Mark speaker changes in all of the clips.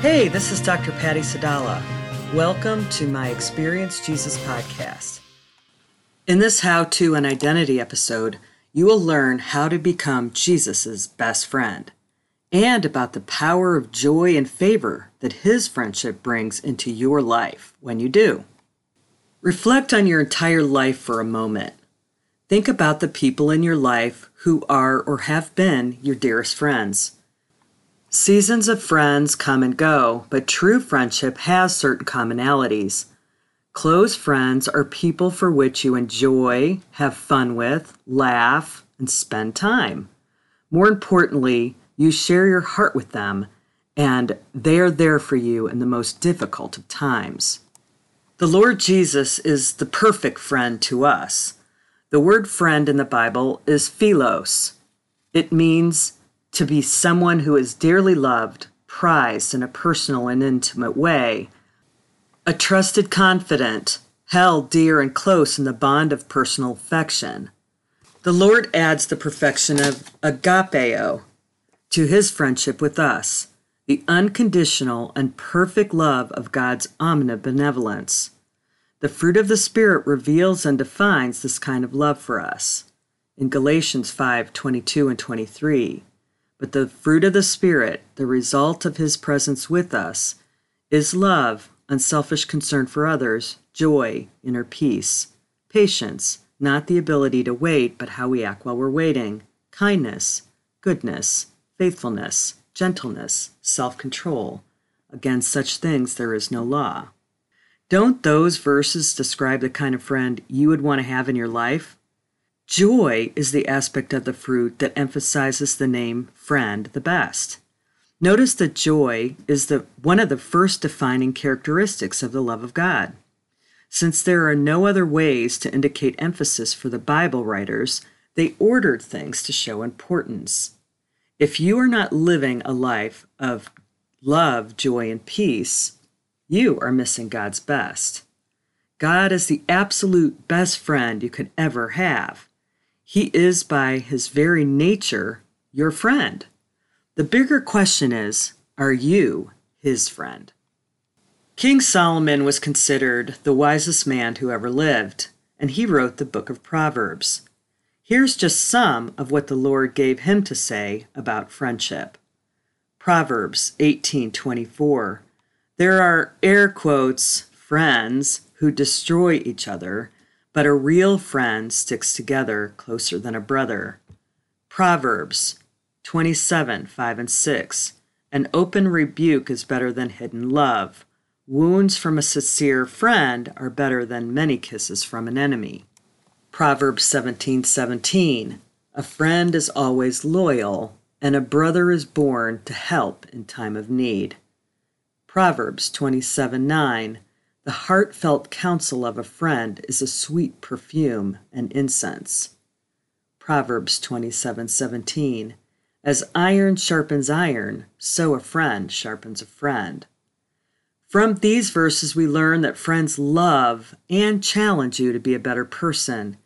Speaker 1: Hey, this is Dr. Patty Sadallah. Welcome to my Experience Jesus podcast. In this how to and identity episode, you will learn how to become Jesus' best friend and about the power of joy and favor that his friendship brings into your life when you do. Reflect on your entire life for a moment. Think about the people in your life who are or have been your dearest friends. Seasons of friends come and go, but true friendship has certain commonalities. Close friends are people for which you enjoy, have fun with, laugh, and spend time. More importantly, you share your heart with them, and they are there for you in the most difficult of times. The Lord Jesus is the perfect friend to us. The word friend in the Bible is philos. It means to be someone who is dearly loved, prized in a personal and intimate way, a trusted confidant, held dear and close in the bond of personal affection. The Lord adds the perfection of agapeo to his friendship with us, the unconditional and perfect love of God's omnibenevolence. The fruit of the Spirit reveals and defines this kind of love for us. In Galatians 5 22 and 23, but the fruit of the Spirit, the result of His presence with us, is love, unselfish concern for others, joy, inner peace, patience, not the ability to wait, but how we act while we're waiting, kindness, goodness, faithfulness, gentleness, self control. Against such things there is no law. Don't those verses describe the kind of friend you would want to have in your life? Joy is the aspect of the fruit that emphasizes the name friend the best. Notice that joy is the one of the first defining characteristics of the love of God. Since there are no other ways to indicate emphasis for the Bible writers, they ordered things to show importance. If you are not living a life of love, joy, and peace, you are missing God's best. God is the absolute best friend you could ever have. He is, by his very nature, your friend. The bigger question is are you his friend? King Solomon was considered the wisest man who ever lived, and he wrote the book of Proverbs. Here's just some of what the Lord gave him to say about friendship. Proverbs 18:24 There are air quotes friends who destroy each other but a real friend sticks together closer than a brother. Proverbs 27 5 and 6. An open rebuke is better than hidden love. Wounds from a sincere friend are better than many kisses from an enemy. Proverbs 17 17. A friend is always loyal, and a brother is born to help in time of need. Proverbs 27 9. The heartfelt counsel of a friend is a sweet perfume and incense. Proverbs 27:17 As iron sharpens iron, so a friend sharpens a friend. From these verses we learn that friends love and challenge you to be a better person.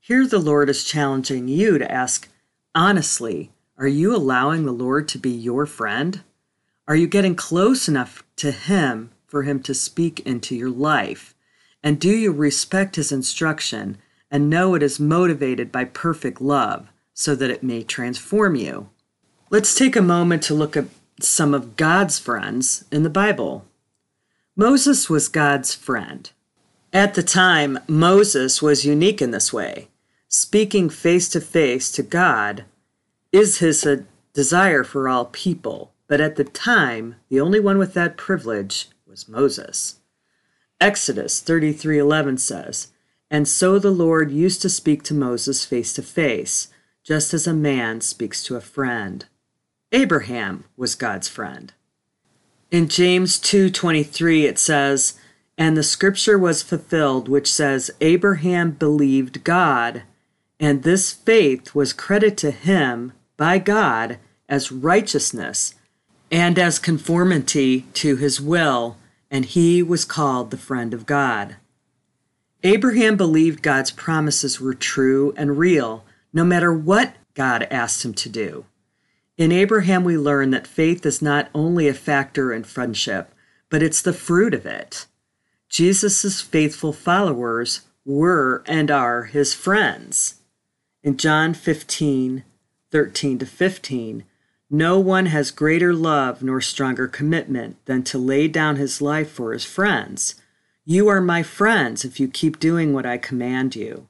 Speaker 1: Here the Lord is challenging you to ask honestly, are you allowing the Lord to be your friend? Are you getting close enough to him for him to speak into your life? And do you respect his instruction and know it is motivated by perfect love so that it may transform you? Let's take a moment to look at some of God's friends in the Bible. Moses was God's friend. At the time, Moses was unique in this way. Speaking face to face to God is his uh, desire for all people, but at the time, the only one with that privilege was Moses. Exodus 33:11 says, "And so the Lord used to speak to Moses face to face, just as a man speaks to a friend." Abraham was God's friend. In James 2:23 it says, "And the scripture was fulfilled which says Abraham believed God, and this faith was credited to him by God as righteousness and as conformity to his will." And he was called the friend of God. Abraham believed God's promises were true and real, no matter what God asked him to do. In Abraham, we learn that faith is not only a factor in friendship, but it's the fruit of it. Jesus' faithful followers were and are his friends. In John 15, 13 to 15, no one has greater love nor stronger commitment than to lay down his life for his friends. You are my friends if you keep doing what I command you.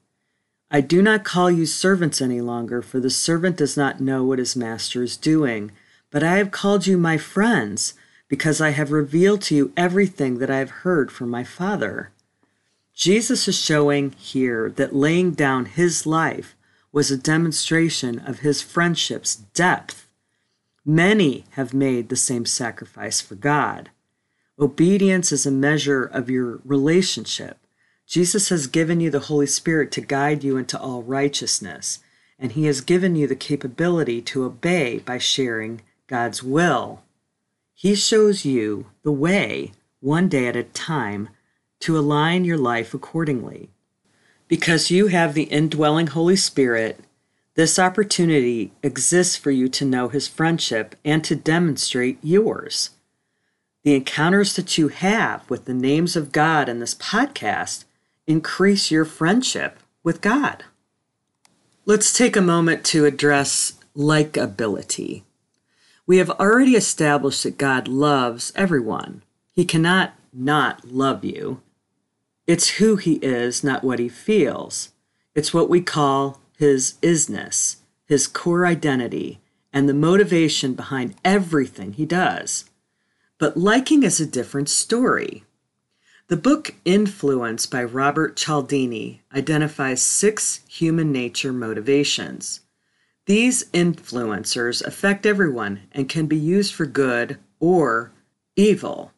Speaker 1: I do not call you servants any longer, for the servant does not know what his master is doing. But I have called you my friends, because I have revealed to you everything that I have heard from my Father. Jesus is showing here that laying down his life was a demonstration of his friendship's depth. Many have made the same sacrifice for God. Obedience is a measure of your relationship. Jesus has given you the Holy Spirit to guide you into all righteousness, and He has given you the capability to obey by sharing God's will. He shows you the way, one day at a time, to align your life accordingly. Because you have the indwelling Holy Spirit, this opportunity exists for you to know His friendship and to demonstrate yours. The encounters that you have with the names of God in this podcast increase your friendship with God. Let's take a moment to address likability. We have already established that God loves everyone. He cannot not love you. It's who he is, not what he feels. It's what we call his isness, his core identity, and the motivation behind everything he does. But liking is a different story. The book Influence by Robert Cialdini identifies six human nature motivations. These influencers affect everyone and can be used for good or evil,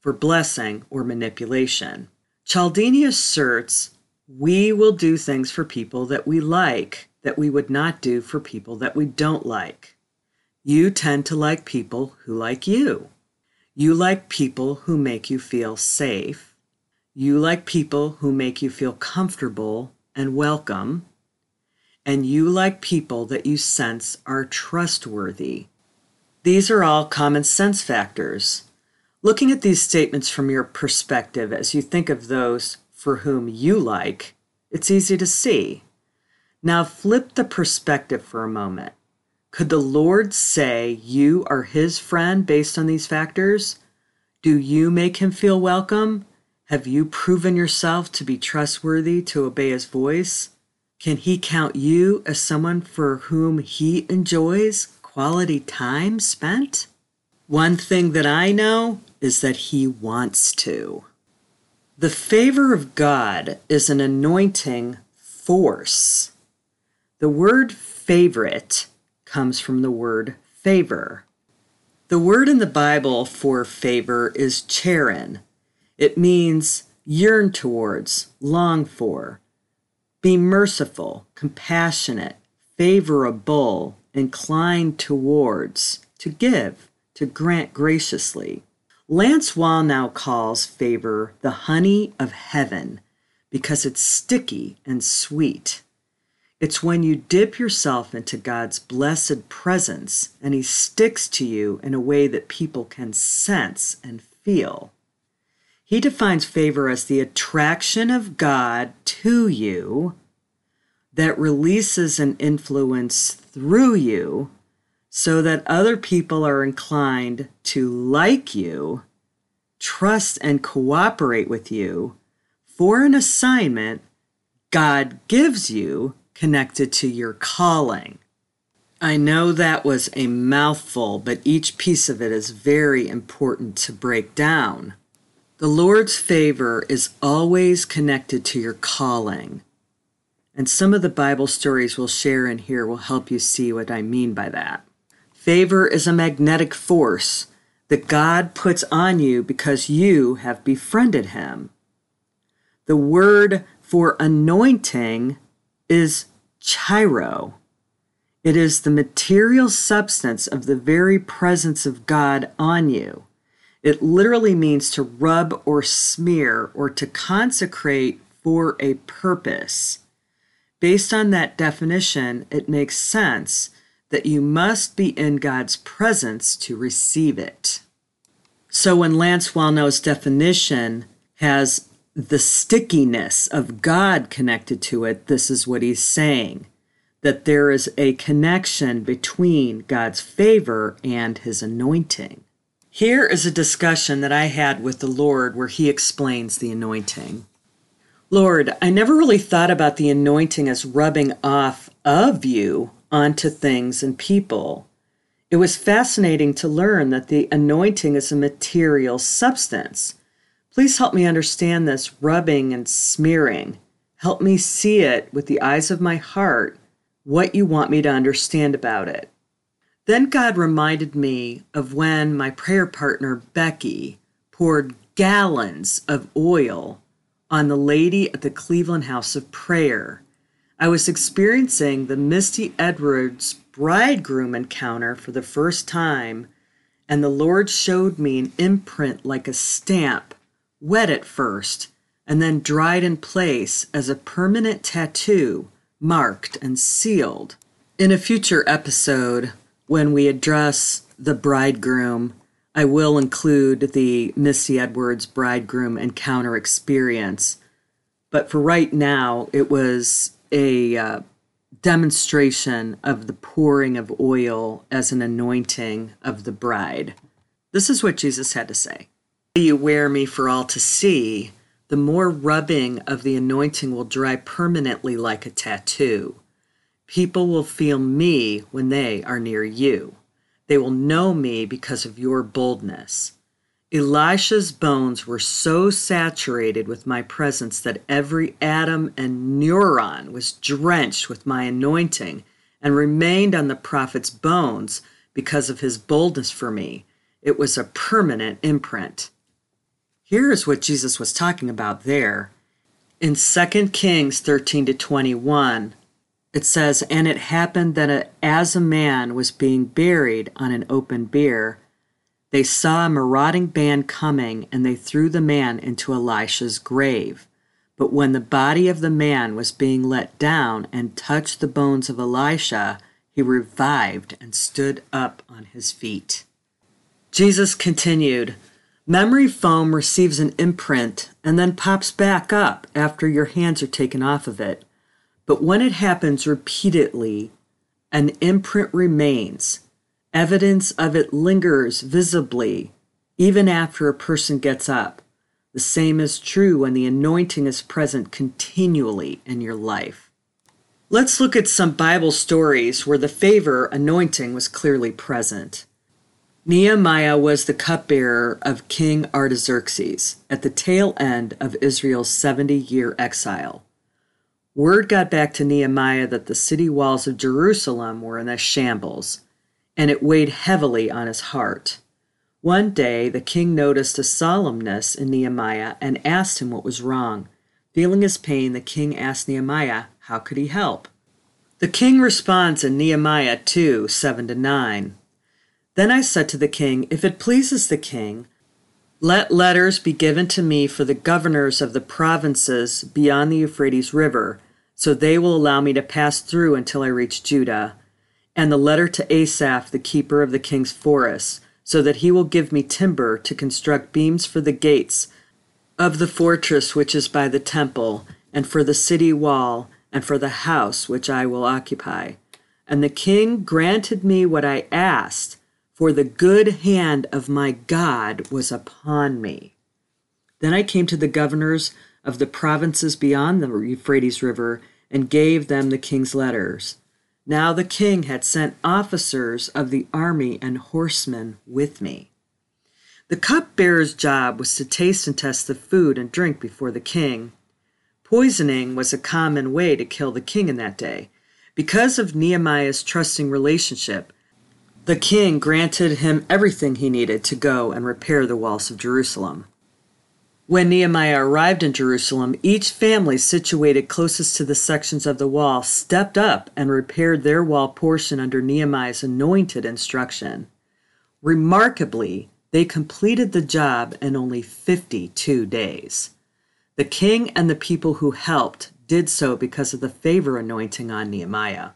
Speaker 1: for blessing or manipulation. Cialdini asserts we will do things for people that we like that we would not do for people that we don't like. You tend to like people who like you. You like people who make you feel safe you like people who make you feel comfortable and welcome. And you like people that you sense are trustworthy. These are all common sense factors. Looking at these statements from your perspective as you think of those for whom you like, it's easy to see. Now flip the perspective for a moment. Could the Lord say you are his friend based on these factors? Do you make him feel welcome? Have you proven yourself to be trustworthy to obey his voice? Can he count you as someone for whom he enjoys quality time spent? One thing that I know is that he wants to. The favor of God is an anointing force. The word favorite comes from the word favor. The word in the Bible for favor is charin, it means yearn towards, long for. Be merciful, compassionate, favorable, inclined towards, to give, to grant graciously. Lance Wallnau calls favor the honey of heaven because it's sticky and sweet. It's when you dip yourself into God's blessed presence and He sticks to you in a way that people can sense and feel. He defines favor as the attraction of God to you that releases an influence through you so that other people are inclined to like you, trust, and cooperate with you for an assignment God gives you connected to your calling. I know that was a mouthful, but each piece of it is very important to break down. The Lord's favor is always connected to your calling. And some of the Bible stories we'll share in here will help you see what I mean by that. Favor is a magnetic force that God puts on you because you have befriended Him. The word for anointing is chiro. It is the material substance of the very presence of God on you. It literally means to rub or smear or to consecrate for a purpose. Based on that definition, it makes sense that you must be in God's presence to receive it. So when Lance Wallnau's definition has the stickiness of God connected to it, this is what he's saying that there is a connection between God's favor and his anointing. Here is a discussion that I had with the Lord where he explains the anointing. Lord, I never really thought about the anointing as rubbing off of you onto things and people. It was fascinating to learn that the anointing is a material substance. Please help me understand this rubbing and smearing. Help me see it with the eyes of my heart, what you want me to understand about it. Then God reminded me of when my prayer partner, Becky, poured gallons of oil on the lady at the Cleveland House of Prayer. I was experiencing the Misty Edwards bridegroom encounter for the first time, and the Lord showed me an imprint like a stamp, wet at first, and then dried in place as a permanent tattoo, marked and sealed. In a future episode, when we address the bridegroom, I will include the Misty Edwards bridegroom encounter experience. But for right now, it was a uh, demonstration of the pouring of oil as an anointing of the bride. This is what Jesus had to say You wear me for all to see, the more rubbing of the anointing will dry permanently like a tattoo. People will feel me when they are near you. They will know me because of your boldness. Elisha's bones were so saturated with my presence that every atom and neuron was drenched with my anointing and remained on the prophet's bones because of his boldness for me. It was a permanent imprint. Here is what Jesus was talking about there. In 2 Kings 13 to 21, it says, And it happened that as a man was being buried on an open bier, they saw a marauding band coming, and they threw the man into Elisha's grave. But when the body of the man was being let down and touched the bones of Elisha, he revived and stood up on his feet. Jesus continued, Memory foam receives an imprint and then pops back up after your hands are taken off of it. But when it happens repeatedly, an imprint remains. Evidence of it lingers visibly even after a person gets up. The same is true when the anointing is present continually in your life. Let's look at some Bible stories where the favor anointing was clearly present. Nehemiah was the cupbearer of King Artaxerxes at the tail end of Israel's 70 year exile. Word got back to Nehemiah that the city walls of Jerusalem were in a shambles, and it weighed heavily on his heart. One day the king noticed a solemnness in Nehemiah and asked him what was wrong. Feeling his pain, the king asked Nehemiah how could he help. The king responds in Nehemiah 2 7 to 9. Then I said to the king, If it pleases the king, let letters be given to me for the governors of the provinces beyond the Euphrates River, so they will allow me to pass through until I reach Judah, and the letter to Asaph, the keeper of the king's forests, so that he will give me timber to construct beams for the gates of the fortress which is by the temple, and for the city wall, and for the house which I will occupy. And the king granted me what I asked for the good hand of my God was upon me. Then I came to the governors of the provinces beyond the Euphrates River and gave them the king's letters. Now the king had sent officers of the army and horsemen with me. The cupbearer's job was to taste and test the food and drink before the king. Poisoning was a common way to kill the king in that day. Because of Nehemiah's trusting relationship, the king granted him everything he needed to go and repair the walls of Jerusalem. When Nehemiah arrived in Jerusalem, each family situated closest to the sections of the wall stepped up and repaired their wall portion under Nehemiah's anointed instruction. Remarkably, they completed the job in only 52 days. The king and the people who helped did so because of the favor anointing on Nehemiah.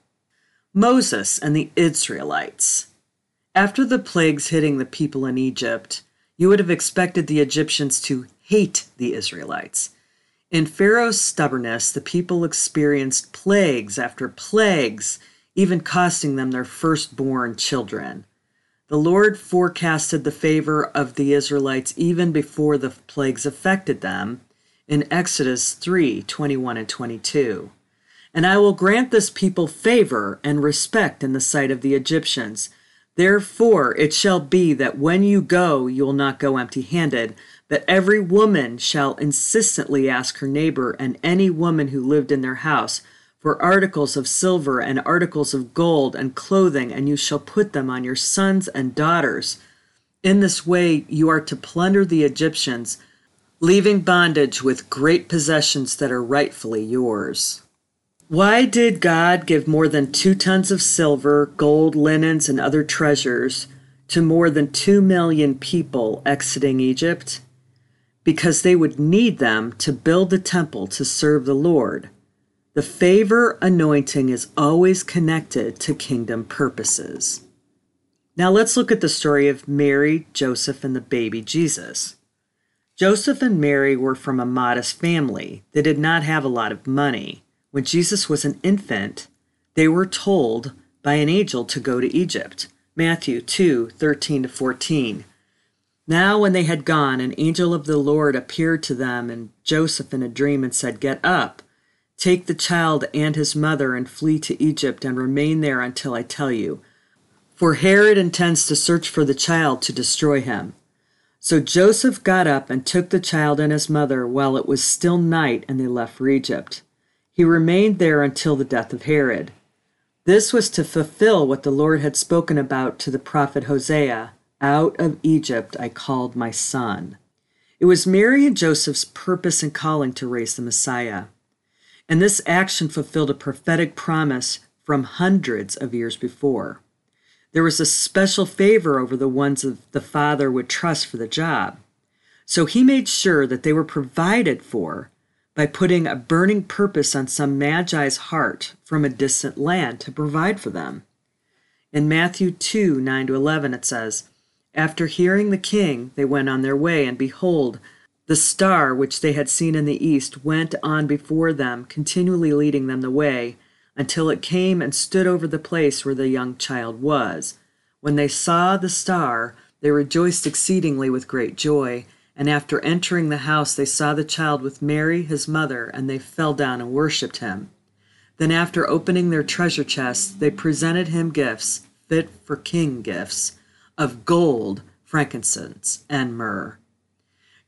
Speaker 1: Moses and the Israelites. After the plagues hitting the people in Egypt, you would have expected the Egyptians to hate the Israelites. In Pharaoh's stubbornness, the people experienced plagues after plagues, even costing them their firstborn children. The Lord forecasted the favor of the Israelites even before the plagues affected them in Exodus 3 21 and 22. And I will grant this people favor and respect in the sight of the Egyptians. Therefore it shall be that when you go, you will not go empty handed, but every woman shall insistently ask her neighbor and any woman who lived in their house for articles of silver and articles of gold and clothing, and you shall put them on your sons and daughters. In this way you are to plunder the Egyptians, leaving bondage with great possessions that are rightfully yours. Why did God give more than two tons of silver, gold, linens, and other treasures to more than two million people exiting Egypt? Because they would need them to build the temple to serve the Lord. The favor anointing is always connected to kingdom purposes. Now let's look at the story of Mary, Joseph, and the baby Jesus. Joseph and Mary were from a modest family. They did not have a lot of money. When Jesus was an infant, they were told by an angel to go to Egypt. Matthew 2 13 to 14. Now, when they had gone, an angel of the Lord appeared to them and Joseph in a dream and said, Get up, take the child and his mother, and flee to Egypt, and remain there until I tell you. For Herod intends to search for the child to destroy him. So Joseph got up and took the child and his mother while it was still night, and they left for Egypt. He remained there until the death of Herod. This was to fulfill what the Lord had spoken about to the prophet Hosea Out of Egypt I called my son. It was Mary and Joseph's purpose and calling to raise the Messiah. And this action fulfilled a prophetic promise from hundreds of years before. There was a special favor over the ones that the Father would trust for the job. So he made sure that they were provided for by putting a burning purpose on some magi's heart from a distant land to provide for them. In Matthew 2 9 to 11, it says, After hearing the king, they went on their way, and behold, the star which they had seen in the east went on before them, continually leading them the way, until it came and stood over the place where the young child was. When they saw the star, they rejoiced exceedingly with great joy. And after entering the house, they saw the child with Mary, his mother, and they fell down and worshipped him. Then, after opening their treasure chests, they presented him gifts fit for king gifts of gold, frankincense, and myrrh.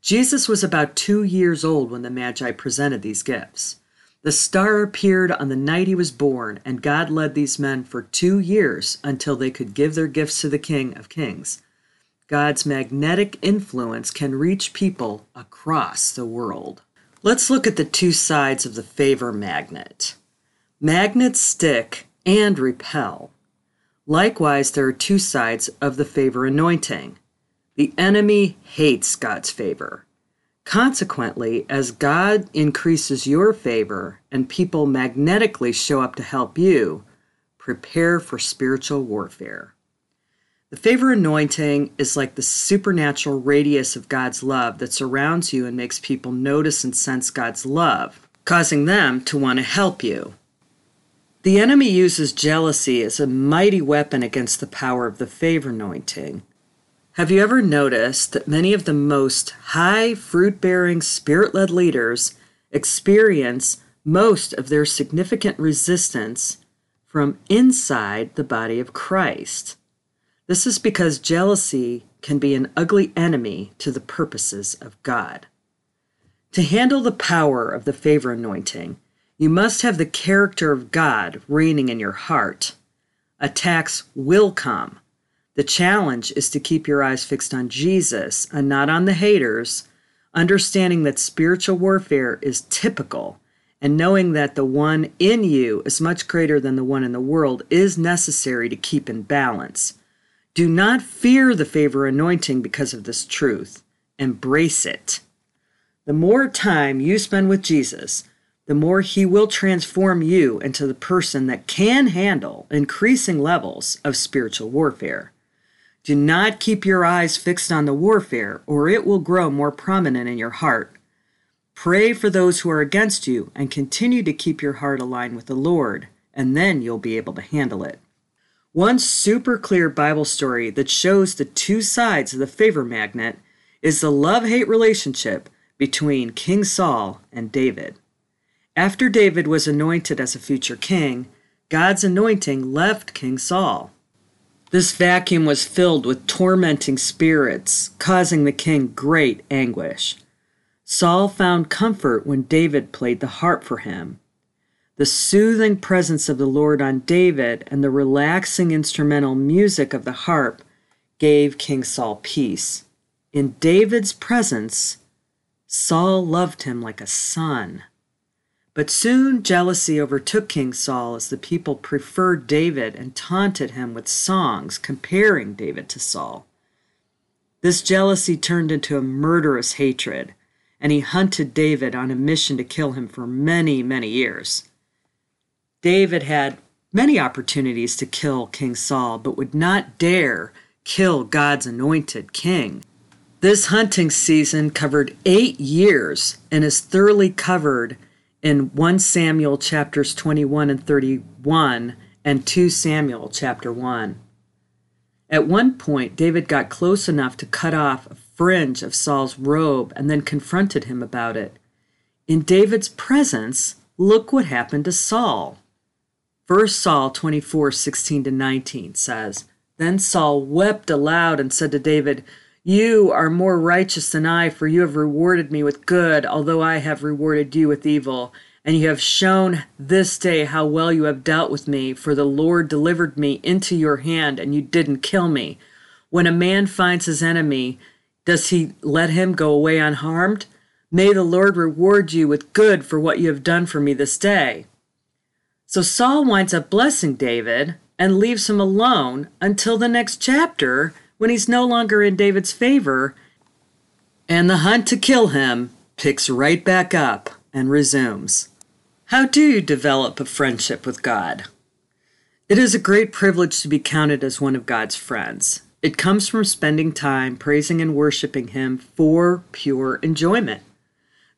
Speaker 1: Jesus was about two years old when the Magi presented these gifts. The star appeared on the night he was born, and God led these men for two years until they could give their gifts to the King of Kings. God's magnetic influence can reach people across the world. Let's look at the two sides of the favor magnet. Magnets stick and repel. Likewise, there are two sides of the favor anointing. The enemy hates God's favor. Consequently, as God increases your favor and people magnetically show up to help you, prepare for spiritual warfare. The favor anointing is like the supernatural radius of God's love that surrounds you and makes people notice and sense God's love, causing them to want to help you. The enemy uses jealousy as a mighty weapon against the power of the favor anointing. Have you ever noticed that many of the most high fruit bearing spirit led leaders experience most of their significant resistance from inside the body of Christ? This is because jealousy can be an ugly enemy to the purposes of God. To handle the power of the favor anointing, you must have the character of God reigning in your heart. Attacks will come. The challenge is to keep your eyes fixed on Jesus and not on the haters, understanding that spiritual warfare is typical and knowing that the one in you is much greater than the one in the world is necessary to keep in balance. Do not fear the favor anointing because of this truth. Embrace it. The more time you spend with Jesus, the more He will transform you into the person that can handle increasing levels of spiritual warfare. Do not keep your eyes fixed on the warfare, or it will grow more prominent in your heart. Pray for those who are against you and continue to keep your heart aligned with the Lord, and then you'll be able to handle it. One super clear Bible story that shows the two sides of the favor magnet is the love hate relationship between King Saul and David. After David was anointed as a future king, God's anointing left King Saul. This vacuum was filled with tormenting spirits, causing the king great anguish. Saul found comfort when David played the harp for him. The soothing presence of the Lord on David and the relaxing instrumental music of the harp gave King Saul peace. In David's presence, Saul loved him like a son. But soon jealousy overtook King Saul as the people preferred David and taunted him with songs comparing David to Saul. This jealousy turned into a murderous hatred, and he hunted David on a mission to kill him for many, many years. David had many opportunities to kill King Saul, but would not dare kill God's anointed king. This hunting season covered eight years and is thoroughly covered in 1 Samuel chapters 21 and 31 and 2 Samuel chapter 1. At one point, David got close enough to cut off a fringe of Saul's robe and then confronted him about it. In David's presence, look what happened to Saul. 1 Saul 24 16 to 19 says, Then Saul wept aloud and said to David, You are more righteous than I, for you have rewarded me with good, although I have rewarded you with evil. And you have shown this day how well you have dealt with me, for the Lord delivered me into your hand, and you didn't kill me. When a man finds his enemy, does he let him go away unharmed? May the Lord reward you with good for what you have done for me this day. So Saul winds up blessing David and leaves him alone until the next chapter when he's no longer in David's favor, and the hunt to kill him picks right back up and resumes. How do you develop a friendship with God? It is a great privilege to be counted as one of God's friends. It comes from spending time praising and worshiping Him for pure enjoyment.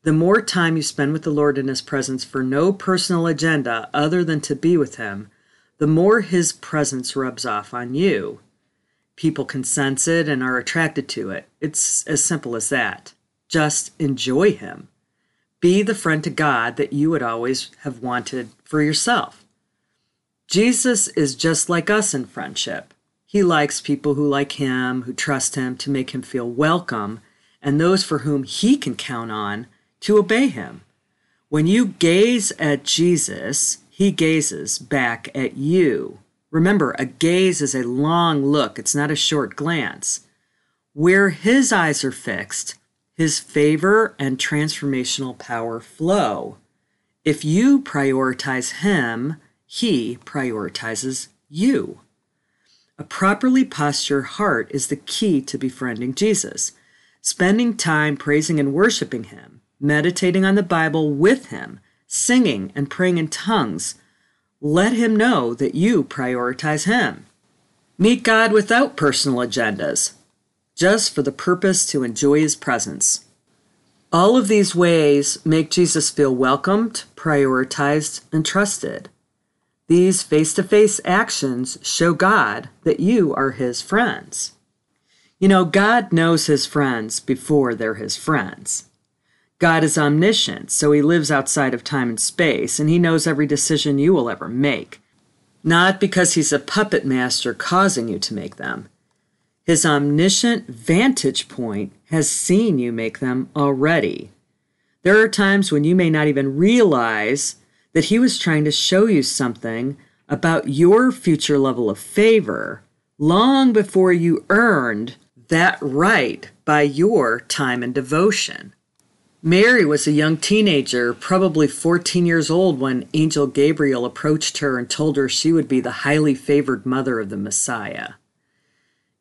Speaker 1: The more time you spend with the Lord in His presence for no personal agenda other than to be with Him, the more His presence rubs off on you. People can sense it and are attracted to it. It's as simple as that. Just enjoy Him. Be the friend to God that you would always have wanted for yourself. Jesus is just like us in friendship. He likes people who like Him, who trust Him to make Him feel welcome, and those for whom He can count on to obey him. When you gaze at Jesus, he gazes back at you. Remember, a gaze is a long look, it's not a short glance. Where his eyes are fixed, his favor and transformational power flow. If you prioritize him, he prioritizes you. A properly postured heart is the key to befriending Jesus. Spending time praising and worshiping him meditating on the Bible with him, singing and praying in tongues. Let him know that you prioritize him. Meet God without personal agendas, just for the purpose to enjoy his presence. All of these ways make Jesus feel welcomed, prioritized, and trusted. These face to face actions show God that you are his friends. You know, God knows his friends before they're his friends. God is omniscient, so he lives outside of time and space, and he knows every decision you will ever make. Not because he's a puppet master causing you to make them. His omniscient vantage point has seen you make them already. There are times when you may not even realize that he was trying to show you something about your future level of favor long before you earned that right by your time and devotion. Mary was a young teenager, probably 14 years old, when Angel Gabriel approached her and told her she would be the highly favored mother of the Messiah.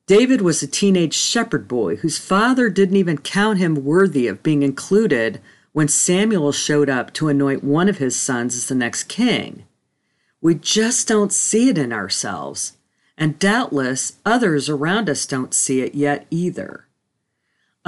Speaker 1: David was a teenage shepherd boy whose father didn't even count him worthy of being included when Samuel showed up to anoint one of his sons as the next king. We just don't see it in ourselves, and doubtless others around us don't see it yet either.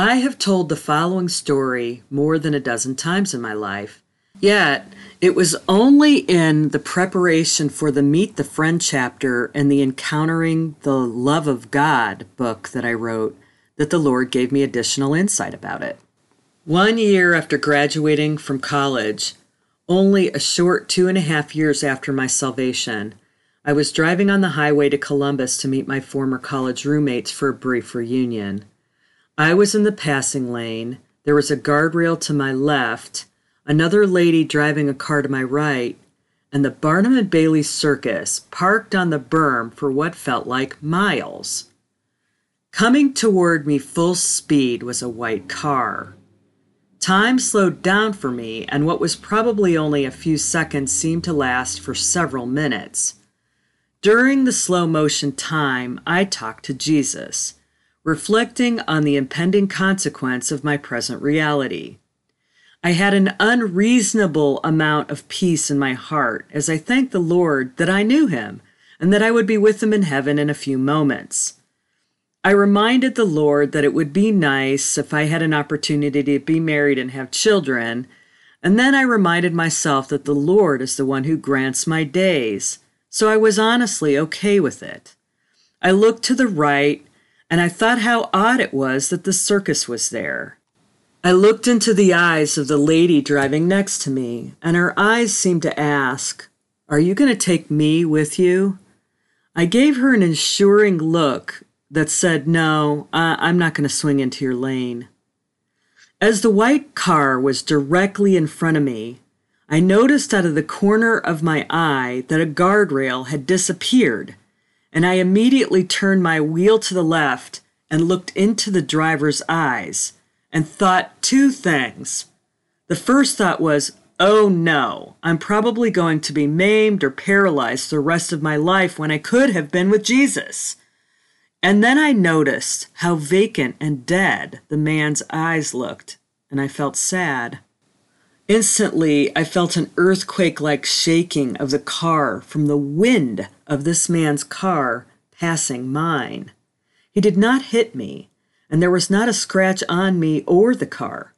Speaker 1: I have told the following story more than a dozen times in my life, yet it was only in the preparation for the Meet the Friend chapter and the Encountering the Love of God book that I wrote that the Lord gave me additional insight about it. One year after graduating from college, only a short two and a half years after my salvation, I was driving on the highway to Columbus to meet my former college roommates for a brief reunion. I was in the passing lane. There was a guardrail to my left, another lady driving a car to my right, and the Barnum and Bailey Circus parked on the berm for what felt like miles. Coming toward me full speed was a white car. Time slowed down for me, and what was probably only a few seconds seemed to last for several minutes. During the slow motion time, I talked to Jesus, reflecting on the impending consequence of my present reality. I had an unreasonable amount of peace in my heart as I thanked the Lord that I knew him and that I would be with him in heaven in a few moments. I reminded the Lord that it would be nice if I had an opportunity to be married and have children, and then I reminded myself that the Lord is the one who grants my days, so I was honestly okay with it. I looked to the right, and I thought how odd it was that the circus was there. I looked into the eyes of the lady driving next to me, and her eyes seemed to ask, Are you going to take me with you? I gave her an assuring look that said, No, I'm not going to swing into your lane. As the white car was directly in front of me, I noticed out of the corner of my eye that a guardrail had disappeared, and I immediately turned my wheel to the left and looked into the driver's eyes and thought two things. The first thought was, oh no, I'm probably going to be maimed or paralyzed the rest of my life when I could have been with Jesus. And then I noticed how vacant and dead the man's eyes looked, and I felt sad. Instantly, I felt an earthquake like shaking of the car from the wind of this man's car passing mine. He did not hit me, and there was not a scratch on me or the car.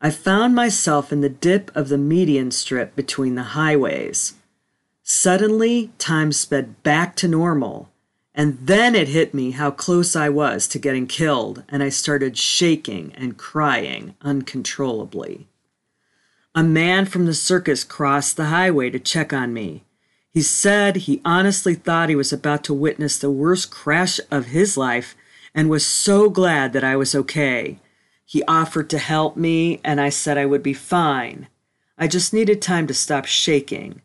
Speaker 1: I found myself in the dip of the median strip between the highways. Suddenly, time sped back to normal and then it hit me how close I was to getting killed, and I started shaking and crying uncontrollably. A man from the circus crossed the highway to check on me. He said he honestly thought he was about to witness the worst crash of his life and was so glad that I was okay. He offered to help me, and I said I would be fine. I just needed time to stop shaking.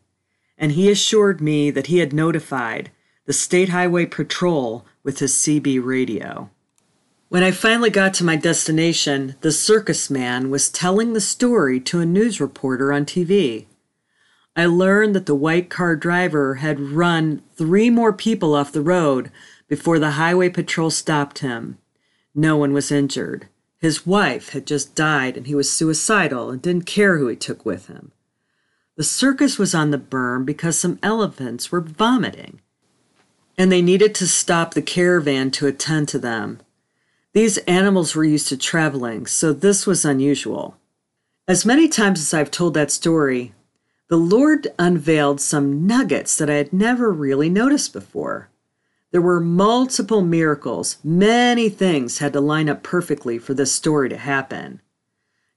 Speaker 1: And he assured me that he had notified the State Highway Patrol with his CB radio. When I finally got to my destination, the circus man was telling the story to a news reporter on TV. I learned that the white car driver had run three more people off the road before the highway patrol stopped him. No one was injured. His wife had just died and he was suicidal and didn't care who he took with him. The circus was on the berm because some elephants were vomiting and they needed to stop the caravan to attend to them. These animals were used to traveling, so this was unusual. As many times as I've told that story, the Lord unveiled some nuggets that I had never really noticed before. There were multiple miracles, many things had to line up perfectly for this story to happen.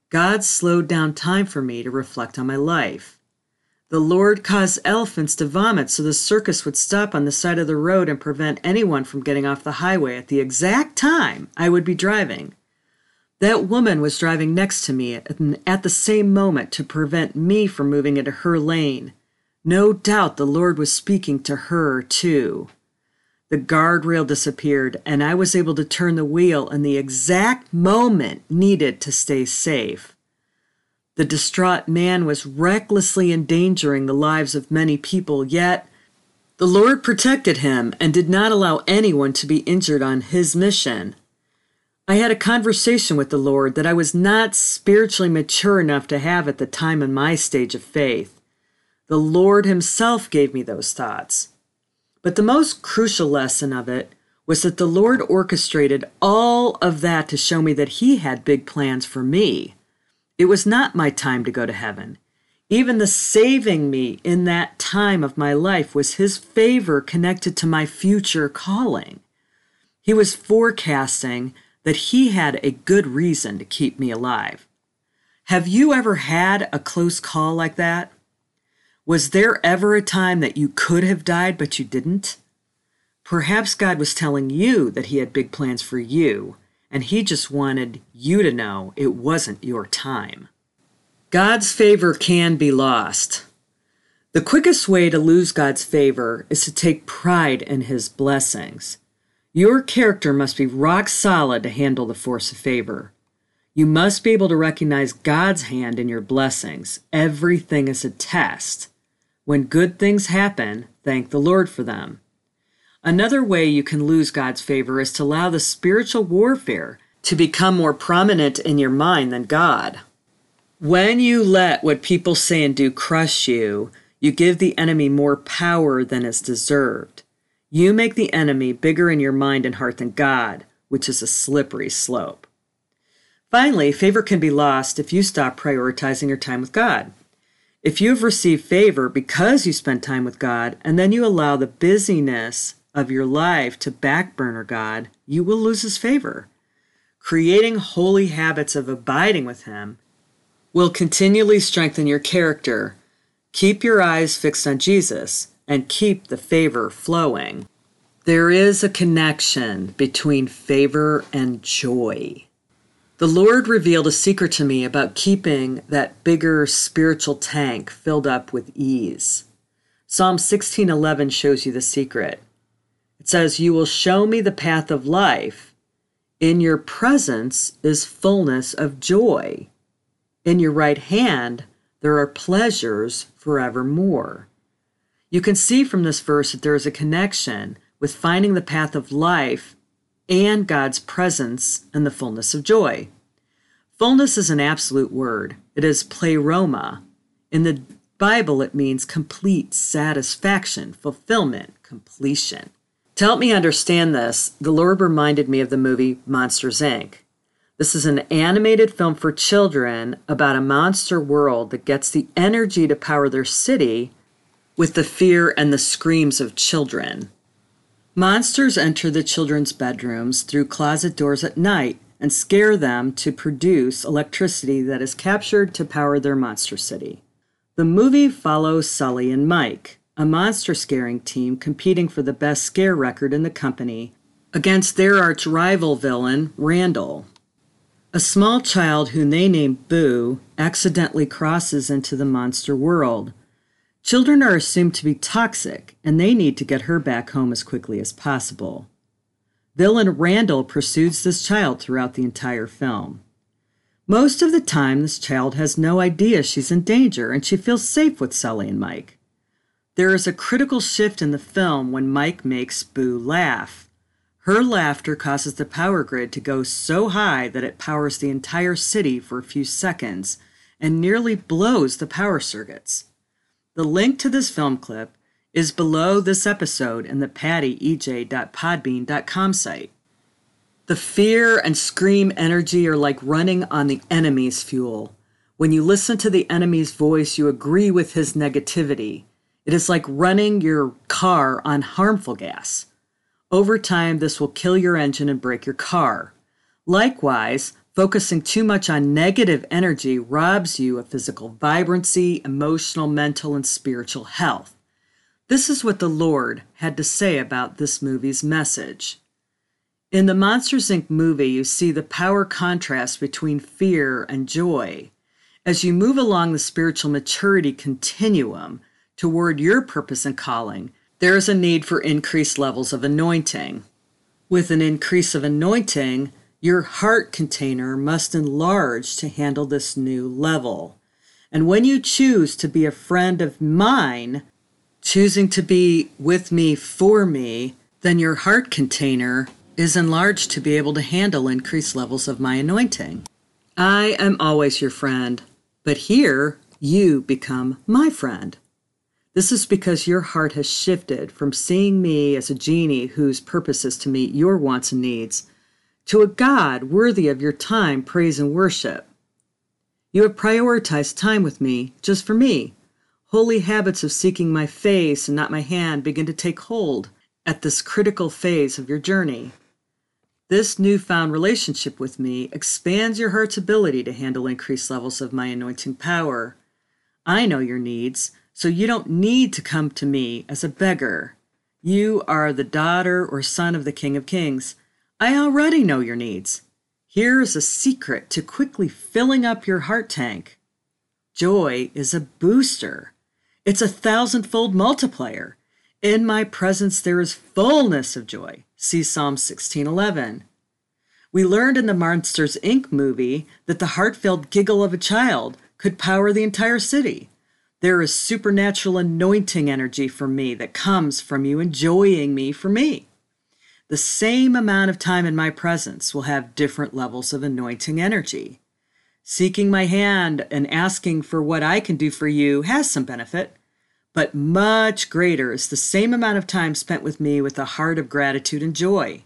Speaker 1: God slowed down time for me to reflect on my life. The Lord caused elephants to vomit so the circus would stop on the side of the road and prevent anyone from getting off the highway at the exact time I would be driving. That woman was driving next to me at the same moment to prevent me from moving into her lane. No doubt the Lord was speaking to her, too. The guardrail disappeared, and I was able to turn the wheel in the exact moment needed to stay safe. The distraught man was recklessly endangering the lives of many people, yet the Lord protected him and did not allow anyone to be injured on his mission. I had a conversation with the Lord that I was not spiritually mature enough to have at the time in my stage of faith. The Lord Himself gave me those thoughts. But the most crucial lesson of it was that the Lord orchestrated all of that to show me that He had big plans for me. It was not my time to go to heaven. Even the saving me in that time of my life was His favor connected to my future calling. He was forecasting that he had a good reason to keep me alive. Have you ever had a close call like that? Was there ever a time that you could have died but you didn't? Perhaps God was telling you that He had big plans for you, and He just wanted you to know it wasn't your time. God's favor can be lost. The quickest way to lose God's favor is to take pride in His blessings. Your character must be rock solid to handle the force of favor. You must be able to recognize God's hand in your blessings. Everything is a test. When good things happen, thank the Lord for them. Another way you can lose God's favor is to allow the spiritual warfare to become more prominent in your mind than God. When you let what people say and do crush you, you give the enemy more power than is deserved. You make the enemy bigger in your mind and heart than God, which is a slippery slope. Finally, favor can be lost if you stop prioritizing your time with God. If you have received favor because you spent time with God and then you allow the busyness of your life to backburner God, you will lose his favor. Creating holy habits of abiding with him will continually strengthen your character. Keep your eyes fixed on Jesus and keep the favor flowing. There is a connection between favor and joy. The Lord revealed a secret to me about keeping that bigger spiritual tank filled up with ease. Psalm 16:11 shows you the secret. It says, "You will show me the path of life. In your presence is fullness of joy. In your right hand there are pleasures forevermore." You can see from this verse that there is a connection with finding the path of life and God's presence and the fullness of joy. Fullness is an absolute word. It is pleroma. In the Bible, it means complete satisfaction, fulfillment, completion. To help me understand this, the Lord reminded me of the movie Monsters, Inc. This is an animated film for children about a monster world that gets the energy to power their city with the fear and the screams of children. Monsters enter the children's bedrooms through closet doors at night and scare them to produce electricity that is captured to power their monster city. The movie follows Sully and Mike, a monster scaring team competing for the best scare record in the company, against their arch rival villain, Randall. A small child whom they name Boo accidentally crosses into the monster world Children are assumed to be toxic, and they need to get her back home as quickly as possible. Villain Randall pursues this child throughout the entire film. Most of the time, this child has no idea she's in danger and she feels safe with Sully and Mike. There is a critical shift in the film when Mike makes Boo laugh. Her laughter causes the power grid to go so high that it powers the entire city for a few seconds and nearly blows the power circuits. The link to this film clip is below this episode in the pattyej.podbean.com site. The fear and scream energy are like running on the enemy's fuel. When you listen to the enemy's voice, you agree with his negativity. It is like running your car on harmful gas. Over time, this will kill your engine and break your car. Likewise, Focusing too much on negative energy robs you of physical vibrancy, emotional, mental, and spiritual health. This is what the Lord had to say about this movie's message. In the Monsters Inc. movie, you see the power contrast between fear and joy. As you move along the spiritual maturity continuum toward your purpose and calling, there is a need for increased levels of anointing. With an increase of anointing, your heart container must enlarge to handle this new level. And when you choose to be a friend of mine, choosing to be with me for me, then your heart container is enlarged to be able to handle increased levels of my anointing. I am always your friend, but here you become my friend. This is because your heart has shifted from seeing me as a genie whose purpose is to meet your wants and needs to a God worthy of your time, praise, and worship. You have prioritized time with me just for me. Holy habits of seeking my face and not my hand begin to take hold at this critical phase of your journey. This newfound relationship with me expands your heart's ability to handle increased levels of my anointing power. I know your needs, so you don't need to come to me as a beggar. You are the daughter or son of the King of Kings. I already know your needs. Here is a secret to quickly filling up your heart tank. Joy is a booster. It's a thousandfold multiplier. In my presence there is fullness of joy. See Psalm 16:11. We learned in the Monsters Inc. movie that the heart-filled giggle of a child could power the entire city. There is supernatural anointing energy for me that comes from you enjoying me for me. The same amount of time in my presence will have different levels of anointing energy. Seeking my hand and asking for what I can do for you has some benefit, but much greater is the same amount of time spent with me with a heart of gratitude and joy.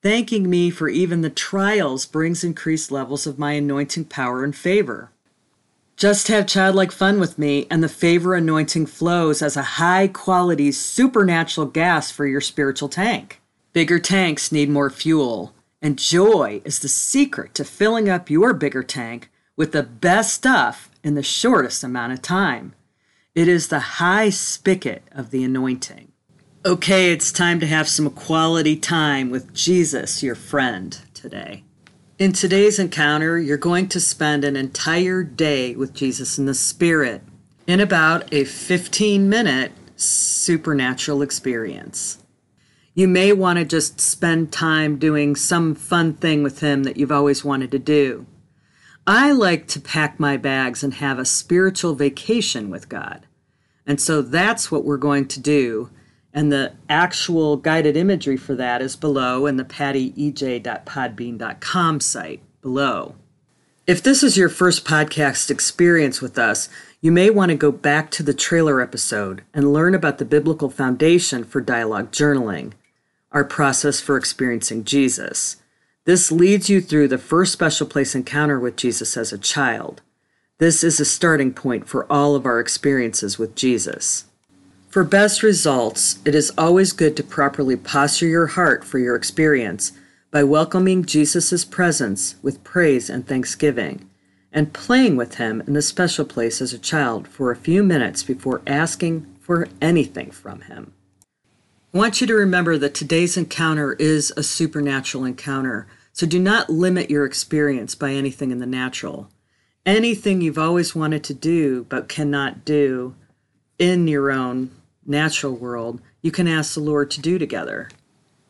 Speaker 1: Thanking me for even the trials brings increased levels of my anointing power and favor. Just have childlike fun with me, and the favor anointing flows as a high quality supernatural gas for your spiritual tank. Bigger tanks need more fuel, and joy is the secret to filling up your bigger tank with the best stuff in the shortest amount of time. It is the high spigot of the anointing. Okay, it's time to have some quality time with Jesus, your friend, today. In today's encounter, you're going to spend an entire day with Jesus in the Spirit in about a 15 minute supernatural experience. You may want to just spend time doing some fun thing with Him that you've always wanted to do. I like to pack my bags and have a spiritual vacation with God. And so that's what we're going to do and the actual guided imagery for that is below in the pattyej.podbean.com site below. If this is your first podcast experience with us, you may want to go back to the trailer episode and learn about the biblical foundation for dialogue journaling, our process for experiencing Jesus. This leads you through the first special place encounter with Jesus as a child. This is a starting point for all of our experiences with Jesus. For best results, it is always good to properly posture your heart for your experience by welcoming Jesus' presence with praise and thanksgiving, and playing with him in the special place as a child for a few minutes before asking for anything from him. I want you to remember that today's encounter is a supernatural encounter, so do not limit your experience by anything in the natural. Anything you've always wanted to do but cannot do in your own natural world, you can ask the Lord to do together.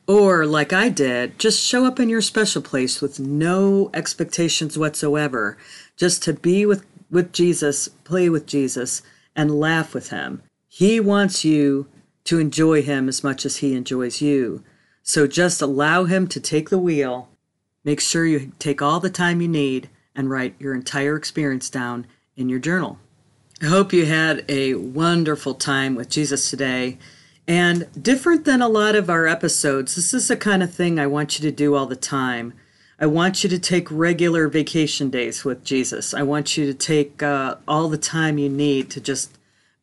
Speaker 1: Or, like I did, just show up in your special place with no expectations whatsoever, just to be with, with Jesus, play with Jesus, and laugh with him. He wants you to enjoy him as much as he enjoys you. So just allow him to take the wheel. Make sure you take all the time you need and write your entire experience down in your journal. I hope you had a wonderful time with Jesus today. And different than a lot of our episodes, this is the kind of thing I want you to do all the time. I want you to take regular vacation days with Jesus. I want you to take uh, all the time you need to just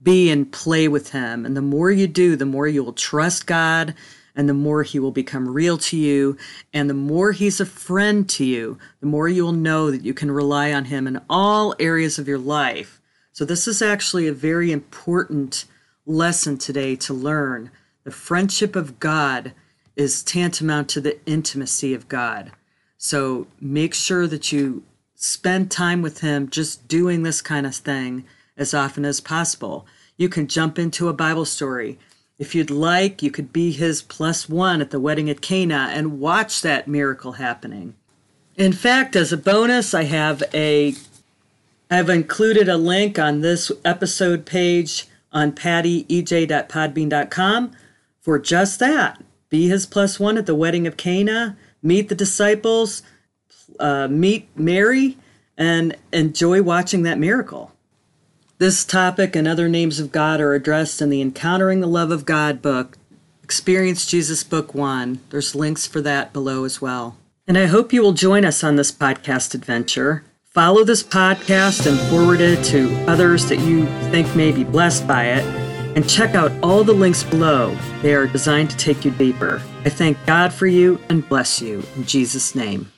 Speaker 1: be and play with Him. And the more you do, the more you will trust God, and the more He will become real to you. And the more He's a friend to you, the more you will know that you can rely on Him in all areas of your life so, this is actually a very important lesson today to learn. The friendship of God is tantamount to the intimacy of God. So, make sure that you spend time with Him just doing this kind of thing as often as possible. You can jump into a Bible story. If you'd like, you could be his plus one at the wedding at Cana and watch that miracle happening. In fact, as a bonus, I have a I've included a link on this episode page on pattyej.podbean.com for just that be his plus one at the wedding of Cana, meet the disciples, uh, meet Mary, and enjoy watching that miracle. This topic and other names of God are addressed in the Encountering the Love of God book, Experience Jesus Book 1. There's links for that below as well. And I hope you will join us on this podcast adventure. Follow this podcast and forward it to others that you think may be blessed by it. And check out all the links below. They are designed to take you deeper. I thank God for you and bless you in Jesus' name.